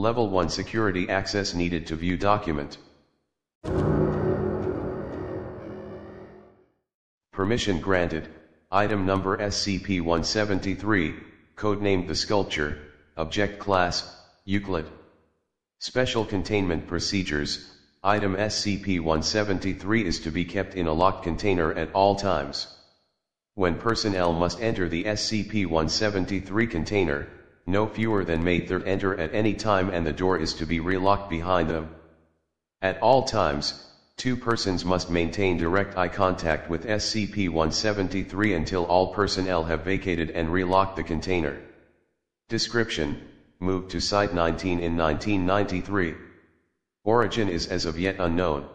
Level 1 security access needed to view document. Permission granted, item number SCP-173, codenamed the sculpture, object class, Euclid. Special containment procedures, item SCP-173 is to be kept in a locked container at all times. When personnel must enter the SCP-173 container, no fewer than may third enter at any time and the door is to be relocked behind them. At all times, two persons must maintain direct eye contact with SCP-173 until all personnel have vacated and relocked the container. Description, moved to Site-19 in 1993. Origin is as of yet unknown.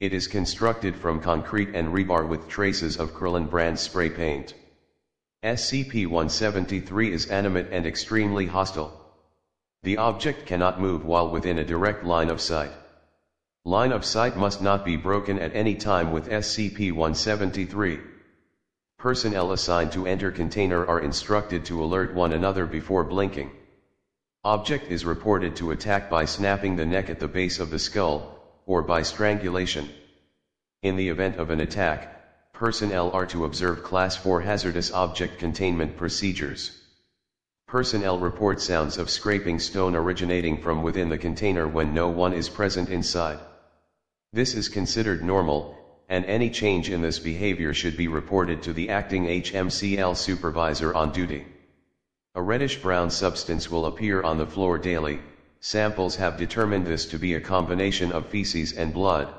It is constructed from concrete and rebar with traces of Krylon brand spray paint. SCP-173 is animate and extremely hostile. The object cannot move while within a direct line of sight. Line of sight must not be broken at any time with SCP-173. Personnel assigned to enter container are instructed to alert one another before blinking. Object is reported to attack by snapping the neck at the base of the skull, or by strangulation. In the event of an attack, personnel are to observe Class 4 hazardous object containment procedures. Personnel report sounds of scraping stone originating from within the container when no one is present inside. This is considered normal, and any change in this behavior should be reported to the acting HMCL supervisor on duty. A reddish-brown substance will appear on the floor daily, samples have determined this to be a combination of feces and blood.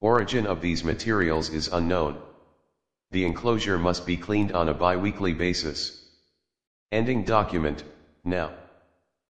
Origin of these materials is unknown. The enclosure must be cleaned on a bi-weekly basis. Ending document, now.